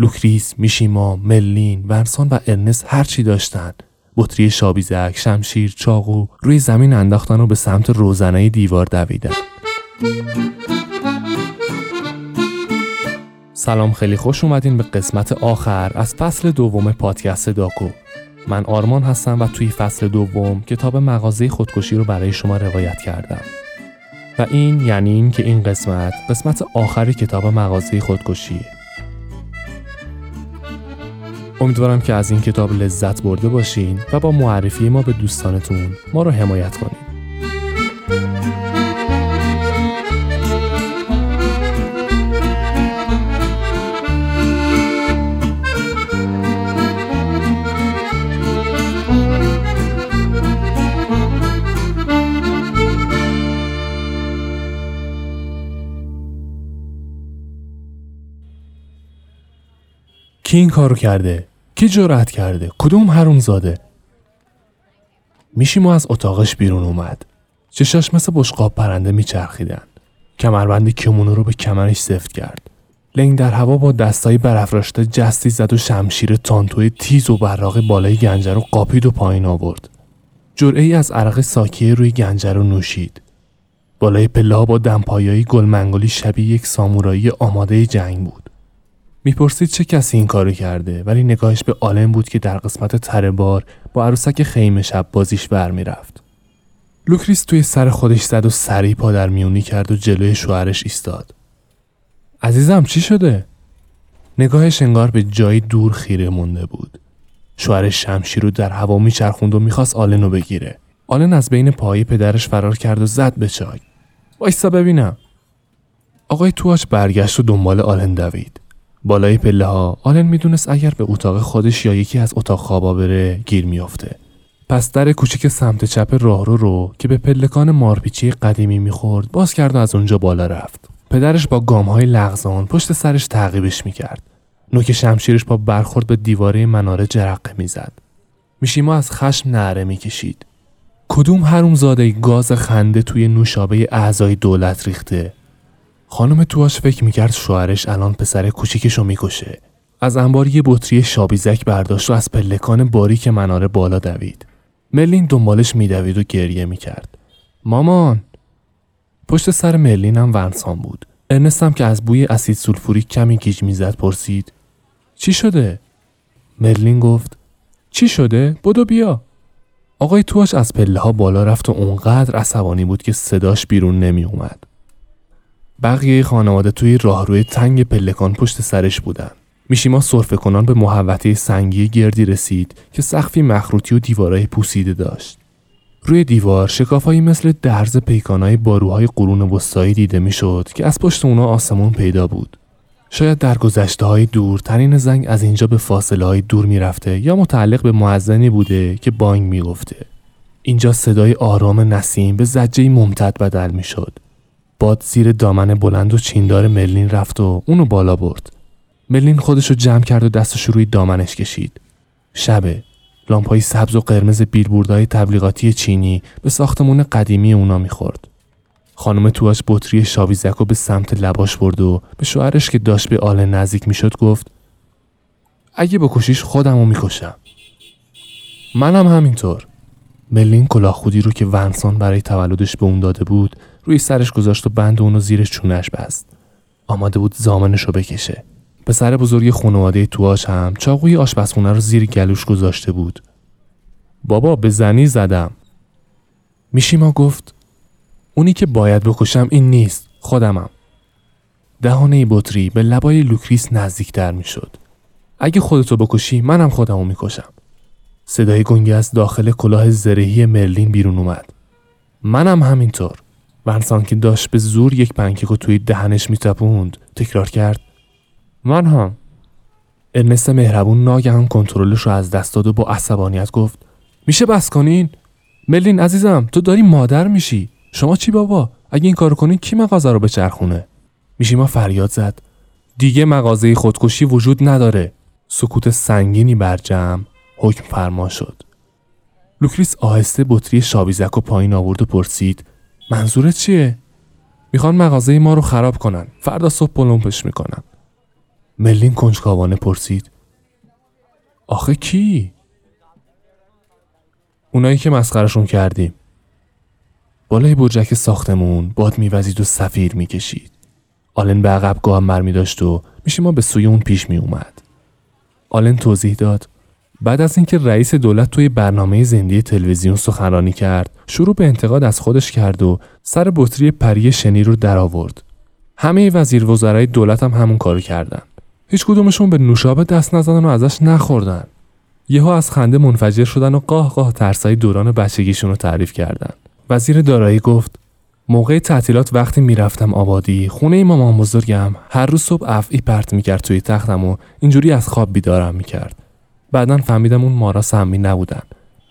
لوکریس، میشیما، مرلین، ونسان و ارنست هر چی داشتن بطری شابیزک، شمشیر، چاقو روی زمین انداختن و به سمت روزنه دیوار دویدن. سلام خیلی خوش اومدین به قسمت آخر از فصل دوم پادکست داکو. من آرمان هستم و توی فصل دوم کتاب مغازه خودکشی رو برای شما روایت کردم. و این یعنی این که این قسمت قسمت آخری کتاب مغازه خودکشیه. امیدوارم که از این کتاب لذت برده باشین و با معرفی ما به دوستانتون ما رو حمایت کنید. کی این کارو کرده؟ کی جرأت کرده؟ کدوم حروم زاده؟ میشی ما از اتاقش بیرون اومد. چشاش مثل بشقاب پرنده میچرخیدن. کمربند کمونو رو به کمرش سفت کرد. لنگ در هوا با دستایی برافراشته جستی زد و شمشیر تانتوی تیز و براق بالای گنجه رو قاپید و پایین آورد. جرعه ای از عرق ساکیه روی گنجه رو نوشید. بالای پله با دمپایایی گلمنگولی شبیه یک سامورایی آماده جنگ بود. می‌پرسید چه کسی این کارو کرده ولی نگاهش به آلن بود که در قسمت تره بار با عروسک خیمه شب بازیش بر می‌رفت. لوکریس توی سر خودش زد و سری پا در میونی کرد و جلوی شوهرش ایستاد. عزیزم چی شده؟ نگاهش انگار به جایی دور خیره مونده بود. شوهرش شمشیر رو در هوا میچرخوند و می‌خواست آلن رو بگیره. آلن از بین پای پدرش فرار کرد و زد به چای. وایسا ببینم. آقای تواچ برگشت و دنبال آلن دوید. بالای پله ها آلن می‌دونست اگر به اتاق خودش یا یکی از اتاق خوابا بره گیر میافته. پس در کوچیک سمت چپ راهرو رو که به پلکان مارپیچی قدیمی می‌خورد باز کرد و از اونجا بالا رفت. پدرش با گام های لغزان پشت سرش تعقیبش می‌کرد. نوک شمشیرش با برخورد به دیواره مناره جرقه می‌زد. میشیما از خشم نعره می‌کشید. کدوم حرومزاده گاز خنده توی نوشابه اعضای دولت ریخته خانم تواش فکر می‌کرد شوهرش الان پسر کوچیکشو می‌کشه. از انبار یه بطری شابیزک برداشت و از پلکان باریک مناره بالا دوید. ملین دنبالش میدوید و گریه می‌کرد. مامان پشت سر ملین هم ونسان بود. ارنستم که از بوی اسید سولفوری کمی گیج می‌زد پرسید چی شده؟ مرلین گفت چی شده؟ بدو بیا. آقای تواش از پله ها بالا رفت و اونقدر عصبانی بود که صداش بیرون نمی اومد. بقیه خانواده توی راهروی تنگ پلکان پشت سرش بودن. میشیما صرفه کنان به محوطه سنگی گردی رسید که سقفی مخروطی و دیوارهای پوسیده داشت. روی دیوار شکافایی مثل درز پیکانهای باروهای قرون وسطایی دیده می‌شد که از پشت اونا آسمون پیدا بود. شاید در گذشته های دور زنگ از اینجا به فاصله های دور می‌رفته یا متعلق به معزنی بوده که بانگ می‌گفته. اینجا صدای آرام نسیم به زجه ممتد بدل می‌شد. باد زیر دامن بلند و چیندار ملین رفت و اونو بالا برد. ملین خودشو جمع کرد و دستش روی دامنش کشید. شبه لامپای سبز و قرمز بیلبوردهای تبلیغاتی چینی به ساختمون قدیمی اونا می‌خورد. خانم تواش بطری شاویزک رو به سمت لباش برد و به شوهرش که داشت به آل نزدیک می‌شد گفت اگه بکشیش خودمو می‌کشم. منم همینطور. ملین کلاه خودی رو که ونسان برای تولدش به اون داده بود روی سرش گذاشت و بند اونو زیرش چونش بست. آماده بود زامنش رو بکشه. پسر بزرگ خانواده تواش هم چاقوی آشپزخونه رو زیر گلوش گذاشته بود. بابا به زنی زدم. میشیما گفت اونی که باید بکشم این نیست خودمم. دهانه بطری به لبای لوکریس نزدیکتر می‌شد. اگه خودتو بکشی منم خودمو می‌کشم. صدای گنگی از داخل کلاه زرهی مرلین بیرون اومد. منم همینطور. ونسان که داشت به زور یک پنکیک توی دهنش می‌چپوند تکرار کرد. من هم ارنست مهربون ناگهان کنترلش رو از دست داد و با عصبانیت گفت میشه بس کنین؟ مرلین عزیزم تو داری مادر میشی. شما چی بابا؟ اگه این کارو کنین کی مغازه رو بچرخونه میشیما فریاد زد. دیگه مغازه خودکشی وجود نداره. سکوت سنگینی بر جمع حکمفرما شد. لوکریس آهسته بطری شابیزک و پایین آورد و پرسید منظورت چیه؟ می‌خوان مغازه ما رو خراب کنن. فردا صبح پلمپش می‌کنن. ملین کنجکاوانه پرسید آخه کی؟ اونایی که مسخرشون کردیم بالای برجک ساختمون باد میوزید و سفیر می‌کشید آلن به عقب گام بر داشت و میشه ما به سوی اون پیش می اومد. آلن توضیح داد بعد از اینکه رئیس دولت توی برنامه زندی تلویزیون سخنرانی کرد شروع به انتقاد از خودش کرد و سر بطری پری شنی رو درآورد همه وزیر وزرای دولت هم همون کارو کردن. هیچ کدومشون به نوشابه دست نزدن و ازش نخوردن. یهو از خنده منفجر شدن و قاه قاه ترسای دوران بچگیشون رو تعریف کردن. وزیر دارایی گفت موقع تعطیلات وقتی می‌رفتم آبادی خونه مامان بزرگم هر روز صبح افعی پرت می‌کرد توی تختم و اینجوری از خواب بیدارم می‌کرد. بعدا فهمیدم اون مارا سمی نبودن.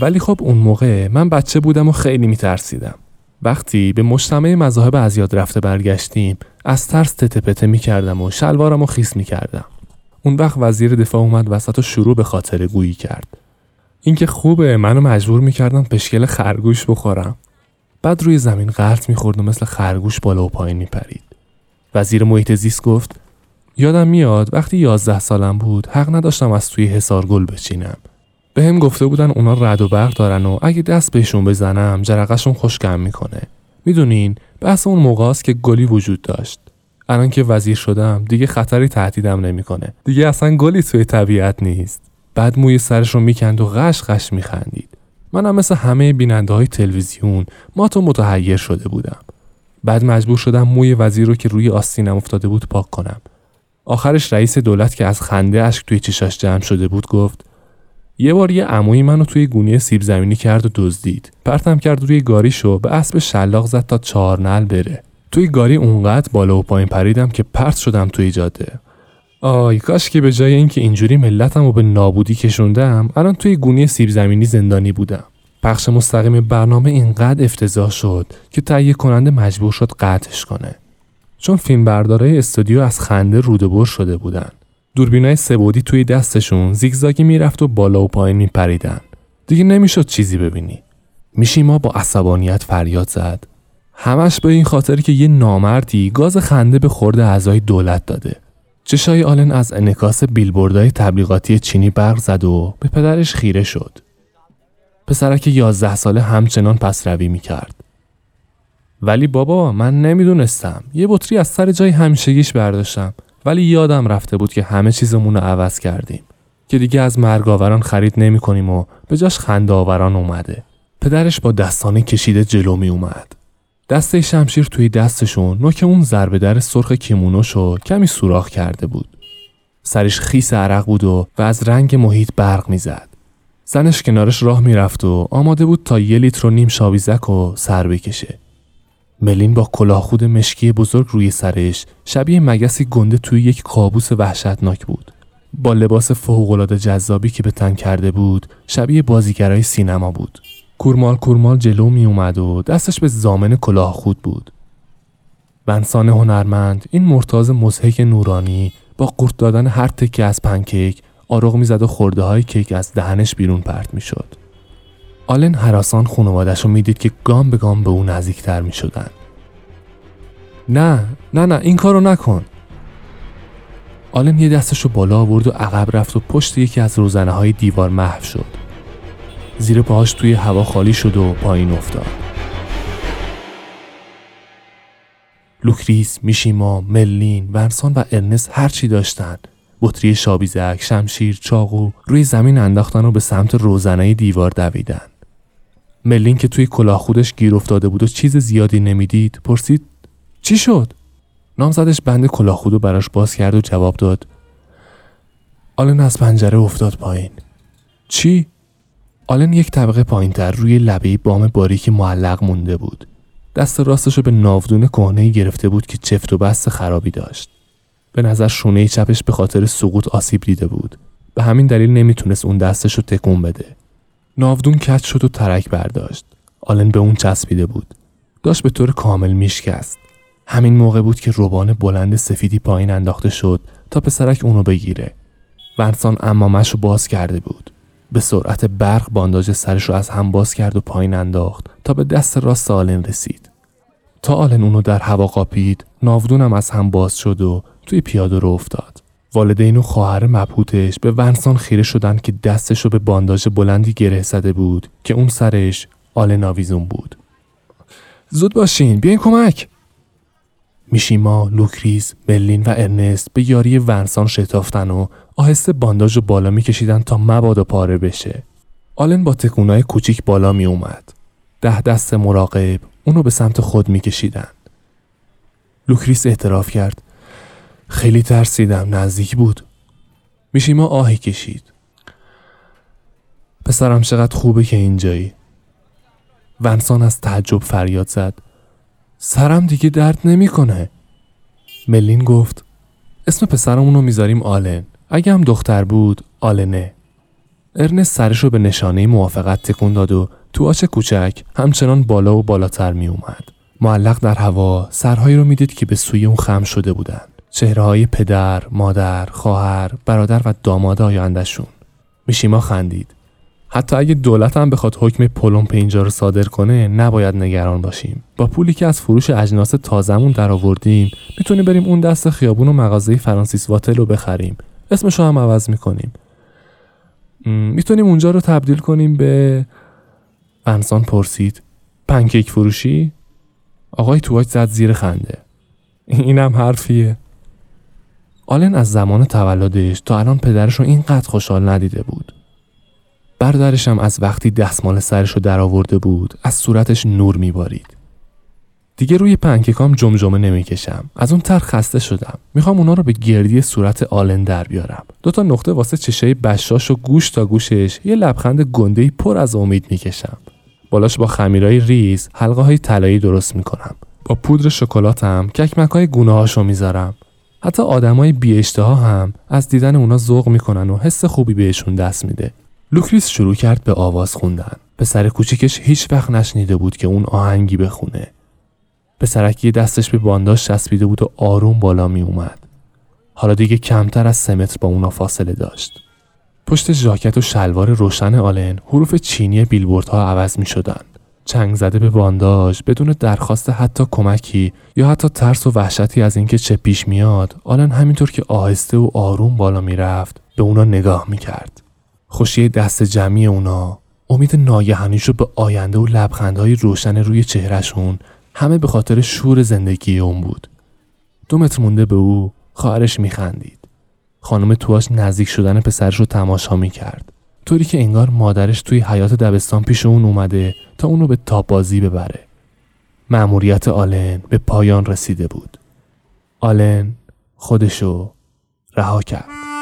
ولی خب اون موقع من بچه بودم و خیلی میترسیدم. وقتی به مجتمع مذاهب از یاد رفته برگشتیم از ترس تته پته می‌کردم و شلوارم و خیس می‌کردم. اون وقت وزیر دفاع اومد وسط و شروع به خاطر گویی کرد. اینکه خوبه منو مجبور می‌کردن پشکل خرگوش بخورم. بعد روی زمین غلط می‌خورد و مثل خرگوش بالا و پایین میپرید. وزیر محیط زیست گفت یادم میاد وقتی یازده سالم بود حق نداشتم از توی حسار گل بچینم. به هم گفته بودن اونا رد و برق دارن و اگه دست بهشون بزنم جرقشون خوشگم می‌کنه. می‌دونین بحث اون موقع است که گلی وجود داشت. الان که وزیر شدم دیگه خطری تهدیدم نمی‌کنه. دیگه اصلا گلی توی طبیعت نیست. بعد موی سرش رو می‌کند و غش غش میخندید. منم مثل همه بیننده های تلویزیون ما تو متحیر شده بودم. بعد مجبور شدم موی وزیر رو که روی آستینم افتاده بود پاک کنم. آخرش رئیس دولت که از خنده اشک توی چشاش جمع شده بود گفت یه بار یه عمویی منو توی گونی سیب زمینی کرد و دزدید. پرتم کرد روی گاریشو به اسب شلاق زد تا چهار نل بره. توی گاری اونقدر بالا و پایین پریدم که پرت شدم توی جاده. آی کاش که به جای اینکه اینجوری ملتم رو به نابودی کشوندم الان توی گونی سیب زمینی زندانی بودم. پخش مستقیم برنامه اینقدر افتضاح شد که تهیه کننده مجبور شد قطعش کنه. چون فیلم بردارای استودیو از خنده رودبر شده بودن دوربینای سبودی توی دستشون زیگزاگی می‌رفت و بالا و پایین میپریدن. دیگه نمی‌شد چیزی ببینی. ما با عصبانیت فریاد زد. همش به این خاطر که یه نامردی گاز خنده به خورده اعضای دولت داده. چشای آلن از انکاس بیلبوردهای تبلیغاتی چینی برق زد و به پدرش خیره شد. پسرک یازده ساله همچنان پس روی می کرد. ولی بابا من نمی‌دونستم. یه بطری از سر جای همیشگیش برداشتم. ولی یادم رفته بود که همه چیزمون رو عوض کردیم. که دیگه از مرگ آوران خرید نمی کنیم و به جاش خنده آوران اومده. پدرش با دستانه کشیده جلو می اومد دسته شمشیر توی دستشون نوک اون ضربه در سرخ کیمونوشو کمی سوراخ کرده بود. سرش خیس عرق بود و, و از رنگ محیط برق می‌زد. زنش کنارش راه می‌رفت و آماده بود تا یه لیتر و نیم شاویزک و سر بکشه. ملین با کلاهخود مشکی بزرگ روی سرش شبیه مگسی گنده توی یک کابوس وحشتناک بود. با لباس فوقالعاده جذابی که به تن کرده بود شبیه بازیگرای سینما بود. کورمال کورمال جلو می اومد و دستش به زامن کلاهخود بود. بنسان هنرمند این مرتاز مزهک نورانی با قورت دادن هر تکه از پنکیک آروغ می‌زد و خورده های کیک از دهنش بیرون پرت می‌شد. آلن هراسان خانوادش رو می‌دید که گام به گام به او نزدیکتر می شدن. نه نه نه این کارو نکن آلن یه دستش رو بالا آورد و عقب رفت و پشت یکی از روزنه های دیوار محو شد زیر پاهاش توی هوا خالی شد و پایین افتاد لوکریس، میشیما، مرلین، ونسان و ارنست هرچی داشتن بطری شابیزک، شمشیر، چاقو روی زمین انداختن و به سمت روزنه دیوار دویدن. ملین که توی کلاه خودش گیر افتاده بود و چیز زیادی نمی‌دید پرسید چی شد؟ نامزدش بند کلاه خودو براش باز کرد و جواب داد آلن از پنجره افتاد پایین. چی؟ آلن یک طبقه پایین تر روی لبه بام باریکی معلق مونده بود. دست راستش رو به ناودون کهنه گرفته بود که چفت و بست خرابی داشت. به نظر شونه چپش به خاطر سقوط آسیب دیده بود. به همین دلیل نمی‌تونست اون دستش رو تکون بده. ناودون کت شد و ترک برداشت. آلن به اون چسبیده بود. داشت به طور کامل میشکست. همین موقع بود که روبان بلند سفیدی پایین انداخته شد تا پسرک اونو بگیره. ورسان امامش رو باز کرده بود. به سرعت برق بانداج سرش رو از هم باز کرد و پایین انداخت تا به دست راست آلن رسید. تا آلن اونو در هوا قاپید ناودونم از هم باز شد و توی پیاده رو افتاد. والدین و خواهر مبهوتش به ونسان خیره شدن که دستش رو به بانداژ بلندی گره زده بود که اون سرش آلن آویزون بود. زود باشین بیاین کمک میشیما، لوکریس، مرلین و ارنست به یاری ونسان شتافتن و آهسته بانداژ رو بالا میکشیدن تا مبادا پاره بشه. آلن با تکونای کوچیک بالا می اومد. ده دست مراقب اونو به سمت خود میکشیدن. لوکریس اعتراف کرد. خیلی ترسیدم نزدیک بود. میشیما آهی کشید. پسرم چقدر خوبه که اینجایی. ونسان از تعجب فریاد زد. سرم دیگه درد نمی‌کنه. مرلین گفت اسم پسرمون رو می‌ذاریم آلن. اگه هم دختر بود آلنه. ارنست سرش رو به نشانه موافقت تکون داد و تو آچ کوچک همچنان بالا و بالاتر می اومد. معلق در هوا سرهایی رو می‌دید که به سوی اون خم شده بودند. چهره های پدر، مادر، خواهر، برادر و داماد آیندهشون. میشیما خندید. حتی اگه دولت هم بخواد حکم پلمپ اینجا رو صادر کنه نباید نگران باشیم. با پولی که از فروش اجناس تازمون در آوردیم می‌تونیم بریم اون دست خیابون و مغازه فرانسیس واتل رو بخریم. اسمشو هم عوض می‌کنیم. می‌تونیم اونجا رو تبدیل کنیم به انسان پرسید. پنکیک فروشی؟ آقای تواج زد زیر خنده. اینم حرفیه. آلن از زمان تولدش تا الان پدرش رو اینقدر خوشحال ندیده بود. برادرشم از وقتی دستمال سرش رو در آورده بود از صورتش نور میبارید. دیگه روی پنکیکام جمجمه نمی‌کشم. از اون تر خسته شدم. می‌خوام اونا رو به گردی صورت آلن در بیارم. دو تا نقطه واسه چشه بشاش و گوش تا گوشش یه لبخند گنده پر از امید می‌کشم. بالاش با خمیرای ریز حلقه های طلایی درست می‌کنم. با پودر شکلاتم کک‌مک های گونه هاشو می‌ذارم. حتی آدمای بی هم از دیدن اونا ذوق می‌کنن و حس خوبی بهشون دست میده لوکریس شروع کرد به آواز خوندن. پسر کوچیکش هیچ وقت نشنیده بود که اون آهنگی بخونه. پسرکی دستش به بانداش چسبیده بود و آروم بالا می اومد. حالا دیگه کمتر از سه متر با اونا فاصله داشت. پشت ژاکت و شلوار روشن آلن حروف چینی بیلبوردها عوض می شدن. چنگ زده به بانداژ بدون درخواست حتی کمکی یا حتی ترس و وحشتی از اینکه چه پیش میاد آلن همینطور که آهسته و آروم بالا می‌رفت به اونا نگاه می‌کرد. خوشی دست جمعی اونا امید ناگهانیشو به آینده و لبخندهای روشن روی چهرهشون همه به خاطر شور زندگی اون بود. دو متر مونده به او خواهرش میخندید. خانم تواش نزدیک شدن پسرش رو تماشا می‌کرد. طوری که انگار مادرش توی حیات دبستان پیش اون اومده تا اونو به تاپ بازی ببره. مأموریت آلن به پایان رسیده بود. آلن خودشو رها کرد.